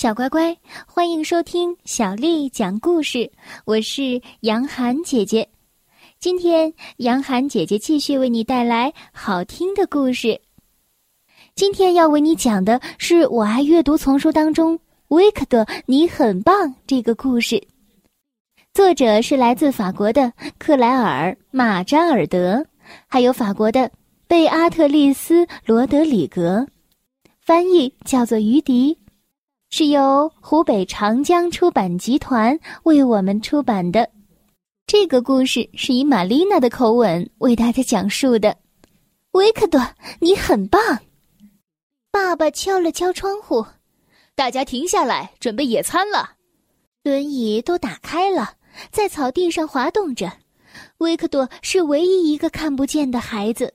小乖乖，欢迎收听小丽讲故事。我是杨涵姐姐，今天杨涵姐姐继续为你带来好听的故事。今天要为你讲的是我爱阅读丛书当中《维克多，你很棒》这个故事。作者是来自法国的克莱尔·马扎尔德，还有法国的贝阿特丽斯·罗德里格，翻译叫做于迪。是由湖北长江出版集团为我们出版的，这个故事是以玛丽娜的口吻为大家讲述的。维克多，你很棒！爸爸敲了敲窗户，大家停下来，准备野餐了。轮椅都打开了，在草地上滑动着。维克多是唯一一个看不见的孩子，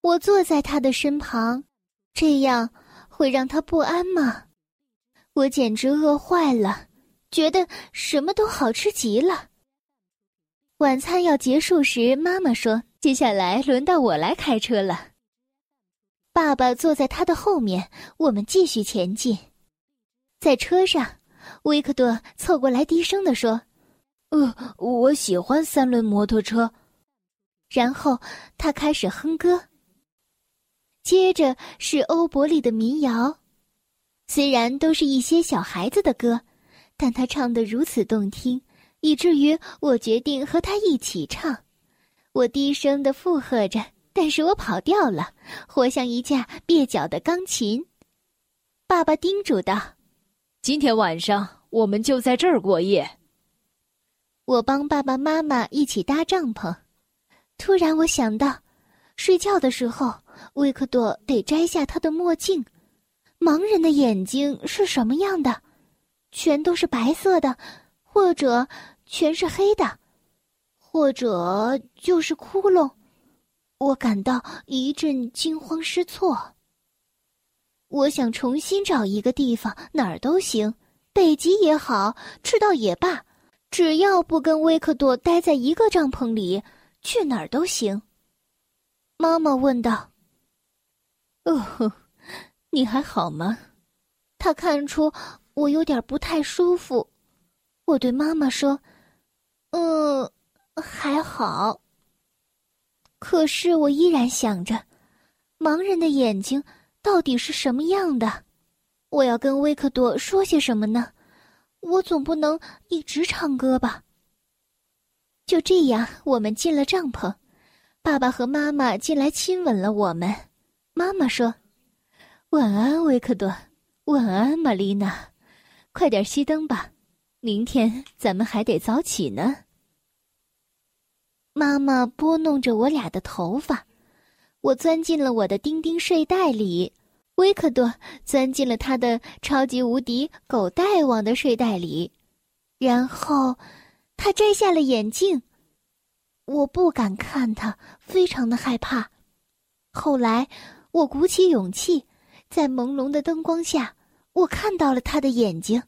我坐在他的身旁，这样会让他不安吗？我简直饿坏了，觉得什么都好吃极了。晚餐要结束时，妈妈说：“接下来轮到我来开车了。”爸爸坐在他的后面，我们继续前进。在车上，维克多凑过来低声地说：“呃，我喜欢三轮摩托车。”然后他开始哼歌。接着是欧伯利的民谣。虽然都是一些小孩子的歌，但他唱得如此动听，以至于我决定和他一起唱。我低声的附和着，但是我跑调了，活像一架蹩脚的钢琴。爸爸叮嘱道：“今天晚上我们就在这儿过夜。”我帮爸爸妈妈一起搭帐篷。突然，我想到，睡觉的时候，维克多得摘下他的墨镜。盲人的眼睛是什么样的？全都是白色的，或者全是黑的，或者就是窟窿。我感到一阵惊慌失措。我想重新找一个地方，哪儿都行，北极也好，赤道也罢，只要不跟维克多待在一个帐篷里，去哪儿都行。妈妈问道：“哦。”你还好吗？他看出我有点不太舒服。我对妈妈说：“嗯，还好。”可是我依然想着，盲人的眼睛到底是什么样的？我要跟维克多说些什么呢？我总不能一直唱歌吧。就这样，我们进了帐篷，爸爸和妈妈进来亲吻了我们。妈妈说。晚安，维克多。晚安，玛丽娜。快点熄灯吧，明天咱们还得早起呢。妈妈拨弄着我俩的头发，我钻进了我的丁丁睡袋里，维克多钻进了他的超级无敌狗大王的睡袋里，然后他摘下了眼镜。我不敢看他，非常的害怕。后来，我鼓起勇气。在朦胧的灯光下，我看到了他的眼睛。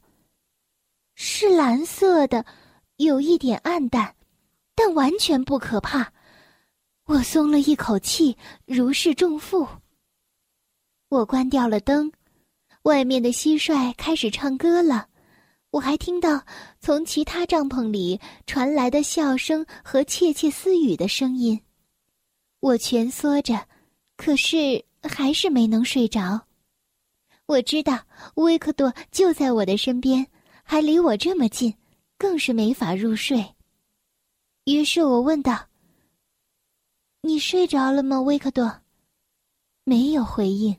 是蓝色的，有一点暗淡，但完全不可怕。我松了一口气，如释重负。我关掉了灯，外面的蟋蟀开始唱歌了。我还听到从其他帐篷里传来的笑声和窃窃私语的声音。我蜷缩着，可是还是没能睡着。我知道维克多就在我的身边，还离我这么近，更是没法入睡。于是我问道：“你睡着了吗，维克多？”没有回应。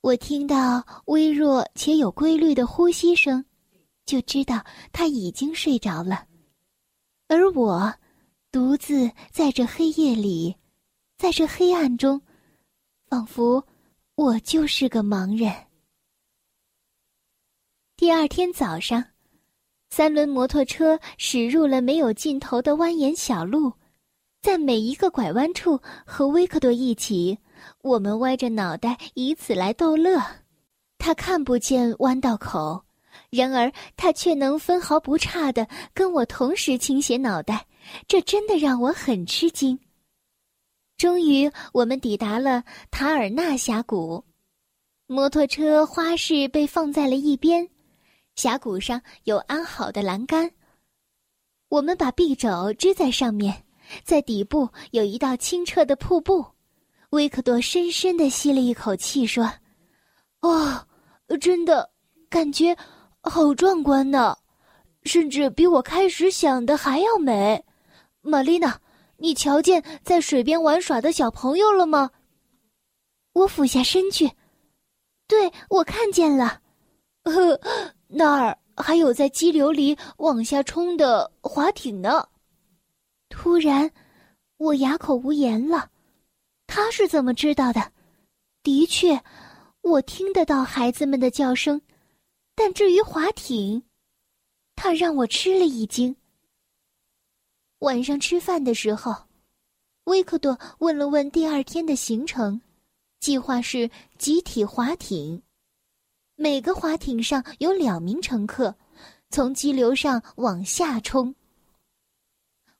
我听到微弱且有规律的呼吸声，就知道他已经睡着了。而我，独自在这黑夜里，在这黑暗中，仿佛……我就是个盲人。第二天早上，三轮摩托车驶入了没有尽头的蜿蜒小路，在每一个拐弯处和维克多一起，我们歪着脑袋，以此来逗乐。他看不见弯道口，然而他却能分毫不差的跟我同时倾斜脑袋，这真的让我很吃惊。终于，我们抵达了塔尔纳峡谷。摩托车花式被放在了一边，峡谷上有安好的栏杆。我们把臂肘支在上面，在底部有一道清澈的瀑布。维克多深深的吸了一口气，说：“哦，真的，感觉好壮观呢，甚至比我开始想的还要美。”玛丽娜，你瞧见在水边玩耍的小朋友了吗？我俯下身去。对，我看见了，呵，那儿还有在激流里往下冲的划艇呢。突然，我哑口无言了。他是怎么知道的？的确，我听得到孩子们的叫声，但至于划艇，他让我吃了一惊。晚上吃饭的时候，维克多问了问第二天的行程。计划是集体划艇，每个划艇上有两名乘客，从激流上往下冲。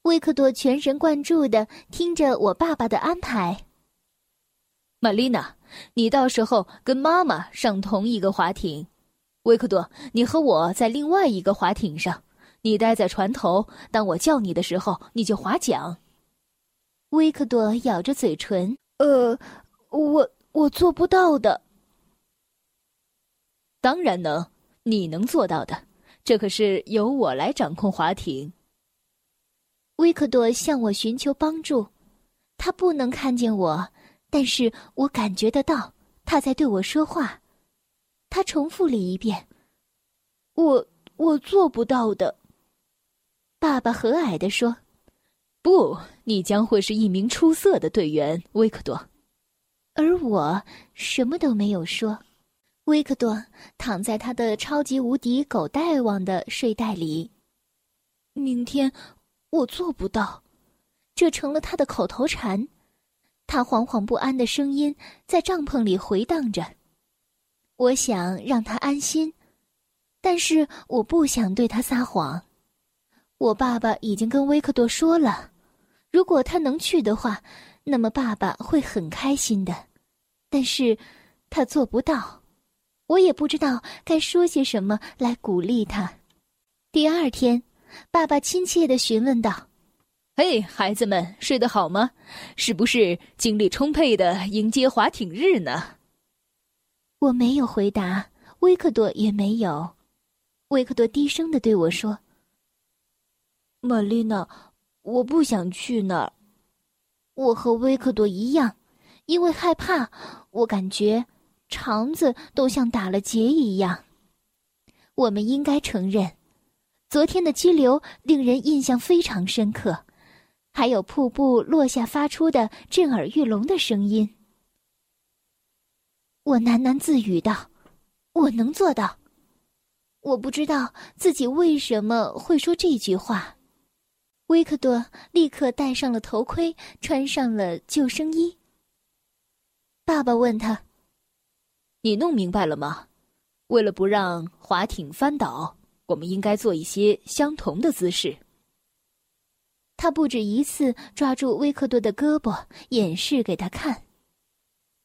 维克多全神贯注的听着我爸爸的安排。玛丽娜，你到时候跟妈妈上同一个划艇，维克多，你和我在另外一个划艇上，你待在船头，当我叫你的时候，你就划桨。维克多咬着嘴唇，呃。我我做不到的。当然能，你能做到的。这可是由我来掌控划艇。维克多向我寻求帮助，他不能看见我，但是我感觉得到他在对我说话。他重复了一遍：“我我做不到的。”爸爸和蔼地说：“不，你将会是一名出色的队员，维克多。”而我什么都没有说。维克多躺在他的超级无敌狗大王的睡袋里。明天我做不到，这成了他的口头禅。他惶惶不安的声音在帐篷里回荡着。我想让他安心，但是我不想对他撒谎。我爸爸已经跟维克多说了，如果他能去的话。那么爸爸会很开心的，但是，他做不到，我也不知道该说些什么来鼓励他。第二天，爸爸亲切的询问道：“嘿，孩子们，睡得好吗？是不是精力充沛的迎接滑艇日呢？”我没有回答，维克多也没有。维克多低声的对我说：“玛丽娜，我不想去那儿。”我和维克多一样，因为害怕，我感觉肠子都像打了结一样。我们应该承认，昨天的激流令人印象非常深刻，还有瀑布落下发出的震耳欲聋的声音。我喃喃自语道：“我能做到。”我不知道自己为什么会说这句话。维克多立刻戴上了头盔，穿上了救生衣。爸爸问他：“你弄明白了吗？为了不让划艇翻倒，我们应该做一些相同的姿势。”他不止一次抓住维克多的胳膊，演示给他看。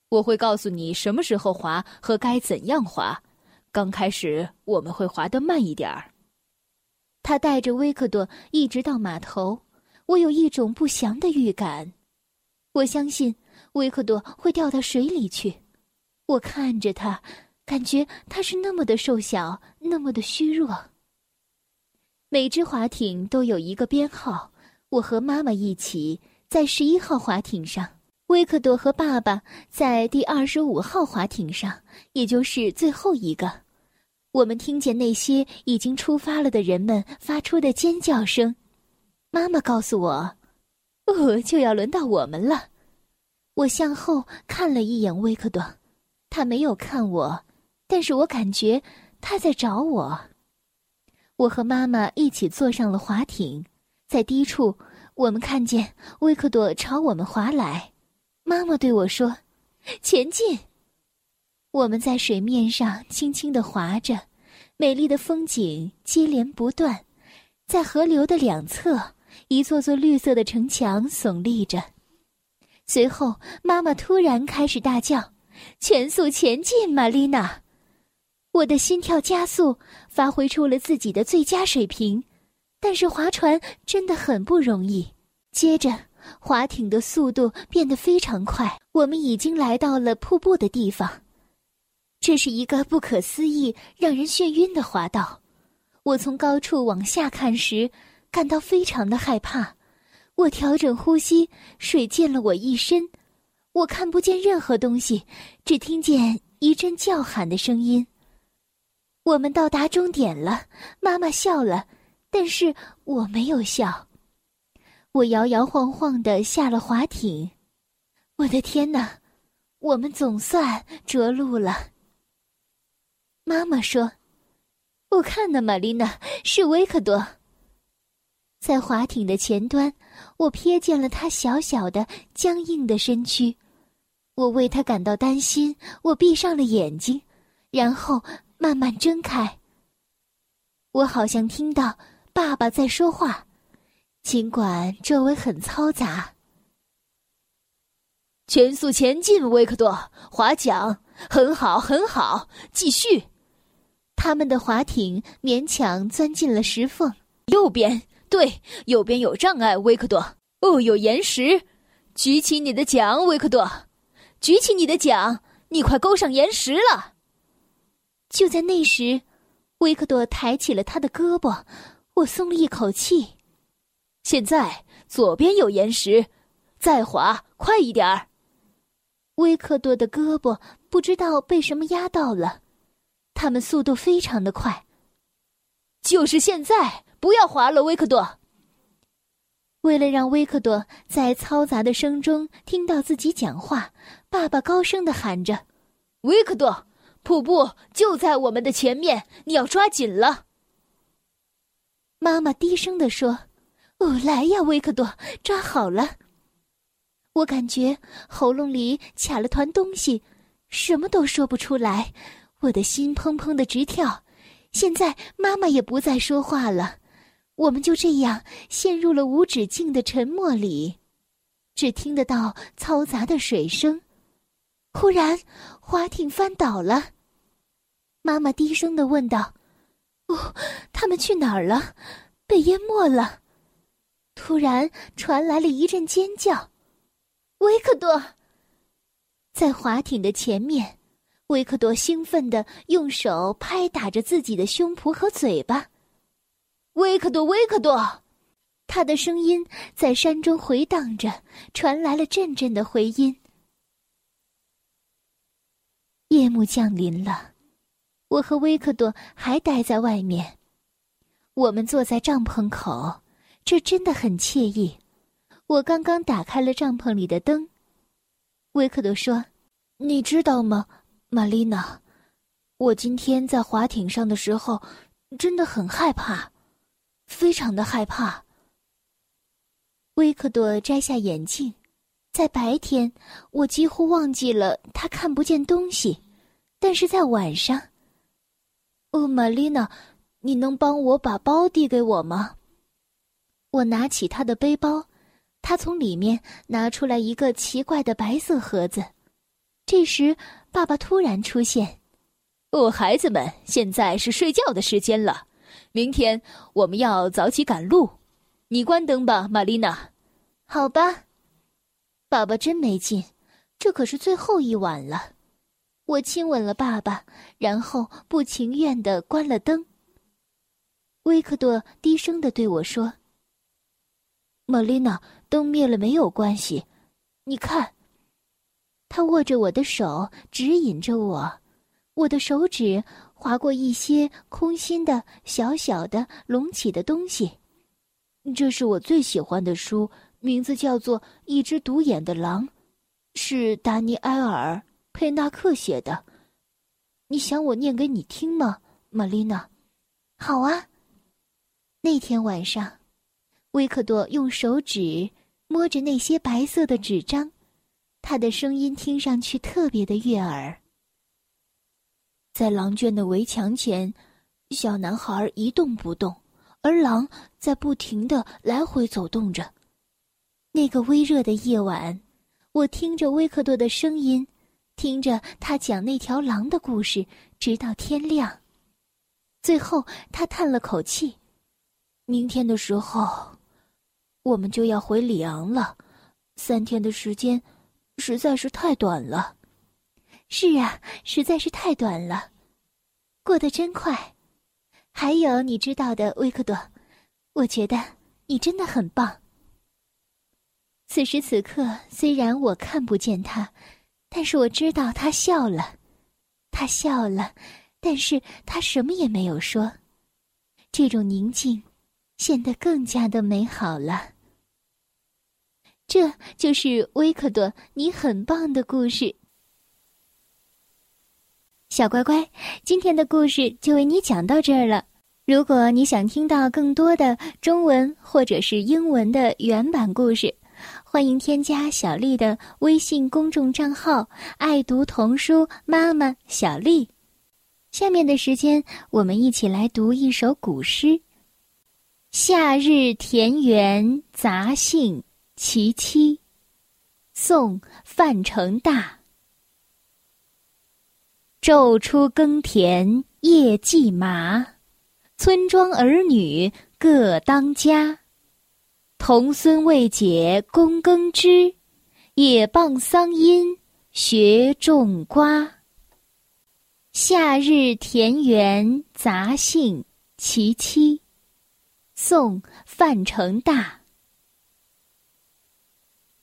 我会告诉你什么时候滑和该怎样滑。刚开始我们会滑得慢一点儿。他带着维克多一直到码头，我有一种不祥的预感。我相信维克多会掉到水里去。我看着他，感觉他是那么的瘦小，那么的虚弱。每只划艇都有一个编号，我和妈妈一起在十一号划艇上，维克多和爸爸在第二十五号划艇上，也就是最后一个。我们听见那些已经出发了的人们发出的尖叫声。妈妈告诉我：“哦，就要轮到我们了。”我向后看了一眼维克多，他没有看我，但是我感觉他在找我。我和妈妈一起坐上了滑艇，在低处，我们看见维克多朝我们划来。妈妈对我说：“前进。”我们在水面上轻轻地划着，美丽的风景接连不断，在河流的两侧，一座座绿色的城墙耸立着。随后，妈妈突然开始大叫：“全速前进，玛丽娜！我的心跳加速，发挥出了自己的最佳水平。但是划船真的很不容易。接着，划艇的速度变得非常快，我们已经来到了瀑布的地方。这是一个不可思议、让人眩晕的滑道。我从高处往下看时，感到非常的害怕。我调整呼吸，水溅了我一身。我看不见任何东西，只听见一阵叫喊的声音。我们到达终点了，妈妈笑了，但是我没有笑。我摇摇晃晃的下了滑艇。我的天哪，我们总算着陆了。妈妈说：“我看呢，玛丽娜是维克多。”在滑艇的前端，我瞥见了他小小的、僵硬的身躯，我为他感到担心。我闭上了眼睛，然后慢慢睁开。我好像听到爸爸在说话，尽管周围很嘈杂。全速前进，维克多，划桨，很好，很好，继续。他们的划艇勉强钻进了石缝，右边。对，右边有障碍，维克多。哦，有岩石。举起你的桨，维克多。举起你的桨，你快勾上岩石了。就在那时，维克多抬起了他的胳膊，我松了一口气。现在左边有岩石，再滑，快一点儿。维克多的胳膊不知道被什么压到了，他们速度非常的快。就是现在。不要滑了，维克多。为了让维克多在嘈杂的声中听到自己讲话，爸爸高声的喊着：“维克多，瀑布就在我们的前面，你要抓紧了。”妈妈低声的说：“哦，来呀，维克多，抓好了。”我感觉喉咙里卡了团东西，什么都说不出来，我的心砰砰的直跳。现在妈妈也不再说话了。我们就这样陷入了无止境的沉默里，只听得到嘈杂的水声。忽然，划艇翻倒了。妈妈低声的问道：“哦，他们去哪儿了？被淹没了？”突然传来了一阵尖叫。维克多在划艇的前面，维克多兴奋的用手拍打着自己的胸脯和嘴巴。维克多，维克多，他的声音在山中回荡着，传来了阵阵的回音。夜幕降临了，我和维克多还待在外面。我们坐在帐篷口，这真的很惬意。我刚刚打开了帐篷里的灯。维克多说：“你知道吗，玛丽娜？我今天在划艇上的时候，真的很害怕。”非常的害怕。维克多摘下眼镜，在白天我几乎忘记了他看不见东西，但是在晚上，哦，玛丽娜，你能帮我把包递给我吗？我拿起他的背包，他从里面拿出来一个奇怪的白色盒子。这时，爸爸突然出现。哦，孩子们，现在是睡觉的时间了。明天我们要早起赶路，你关灯吧，玛丽娜。好吧，爸爸真没劲，这可是最后一晚了。我亲吻了爸爸，然后不情愿的关了灯。维克多低声的对我说：“玛丽娜，灯灭了没有关系，你看。”他握着我的手，指引着我，我的手指。划过一些空心的小小的隆起的东西，这是我最喜欢的书，名字叫做《一只独眼的狼》，是达尼埃尔·佩纳克写的。你想我念给你听吗，玛丽娜？好啊。那天晚上，维克多用手指摸着那些白色的纸张，他的声音听上去特别的悦耳。在狼圈的围墙前，小男孩一动不动，而狼在不停的来回走动着。那个微热的夜晚，我听着威克多的声音，听着他讲那条狼的故事，直到天亮。最后，他叹了口气：“明天的时候，我们就要回里昂了。三天的时间，实在是太短了。”“是啊，实在是太短了，过得真快。”还有你知道的，维克多，我觉得你真的很棒。此时此刻，虽然我看不见他，但是我知道他笑了，他笑了，但是他什么也没有说。这种宁静，显得更加的美好了。这就是维克多，你很棒的故事。小乖乖，今天的故事就为你讲到这儿了。如果你想听到更多的中文或者是英文的原版故事，欢迎添加小丽的微信公众账号“爱读童书妈妈小丽”。下面的时间，我们一起来读一首古诗《夏日田园杂兴·其七》，宋·范成大。昼出耕田夜绩麻，村庄儿女各当家。童孙未解供耕织，也傍桑阴学种瓜。夏日田园杂兴·其七，宋·范成大。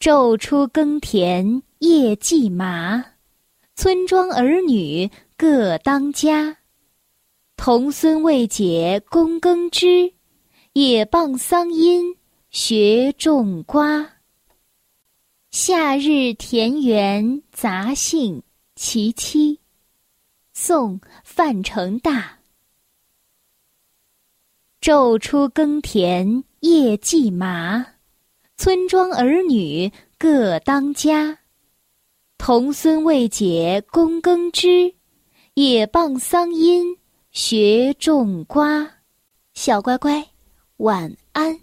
昼出耕田夜绩麻。村庄儿女各当家，童孙未解供耕织，也傍桑阴学种瓜。夏日田园杂兴·其七，宋·范成大。昼出耕田夜绩麻，村庄儿女各当家。童孙未解供耕织，也傍桑阴学种瓜。小乖乖，晚安。